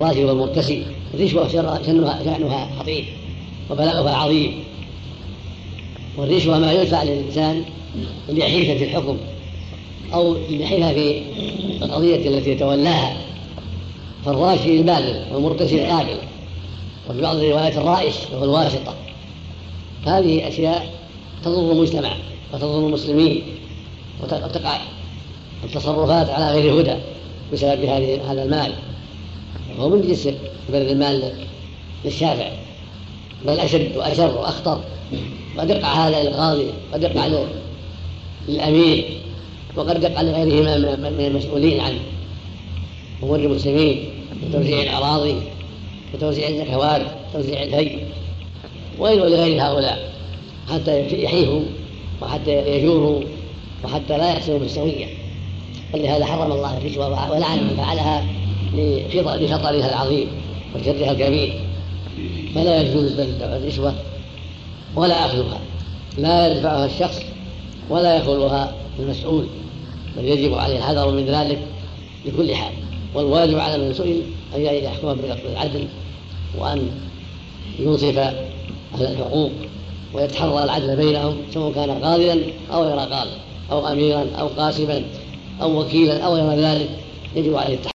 الراشي والمرتسي الرشوة شأنها شأنها خطير وبلاؤها عظيم. والرشوة ما يدفع للإنسان ليحيف في الحكم أو ليحيف في القضية التي يتولاها. فالراشي البالغ والمرتسي القابل وفي بعض الروايات الرائش وهو الواسطة. هذه أشياء تضر المجتمع وتضر المسلمين وتقع التصرفات على غير هدى بسبب هذا المال. وهو من جنس بذل المال للشافع بل أشد وأشر وأخطر. قد يقع هذا للقاضي قد يقع للأمير وقد يقع لغيره من المسؤولين عن أمور المسلمين وتوزيع الأراضي وتوزيع الزكوات وتوزيع الهي وغير لغير هؤلاء. حتى يحيفوا وحتى يجوروا وحتى لا يحسنوا بالسوية. ولهذا حرم الله الرشوة ولعن من فعلها. لخطرها العظيم وشرها الكبير فلا يجوز بذل الرشوة ولا أخذها. لا يدفعها الشخص ولا يخلها المسؤول. بل يجب عليه الحذر من ذلك بكل حال. والواجب على من سئل أن يحكم بالعدل وأن ينصف أهل الحقوق ويتحرى العدل بينهم سواء كان قاضيا أو غير قاضي أو أميرا أو قاسما أو وكيلا أو غير ذلك. يجب عليه التحرى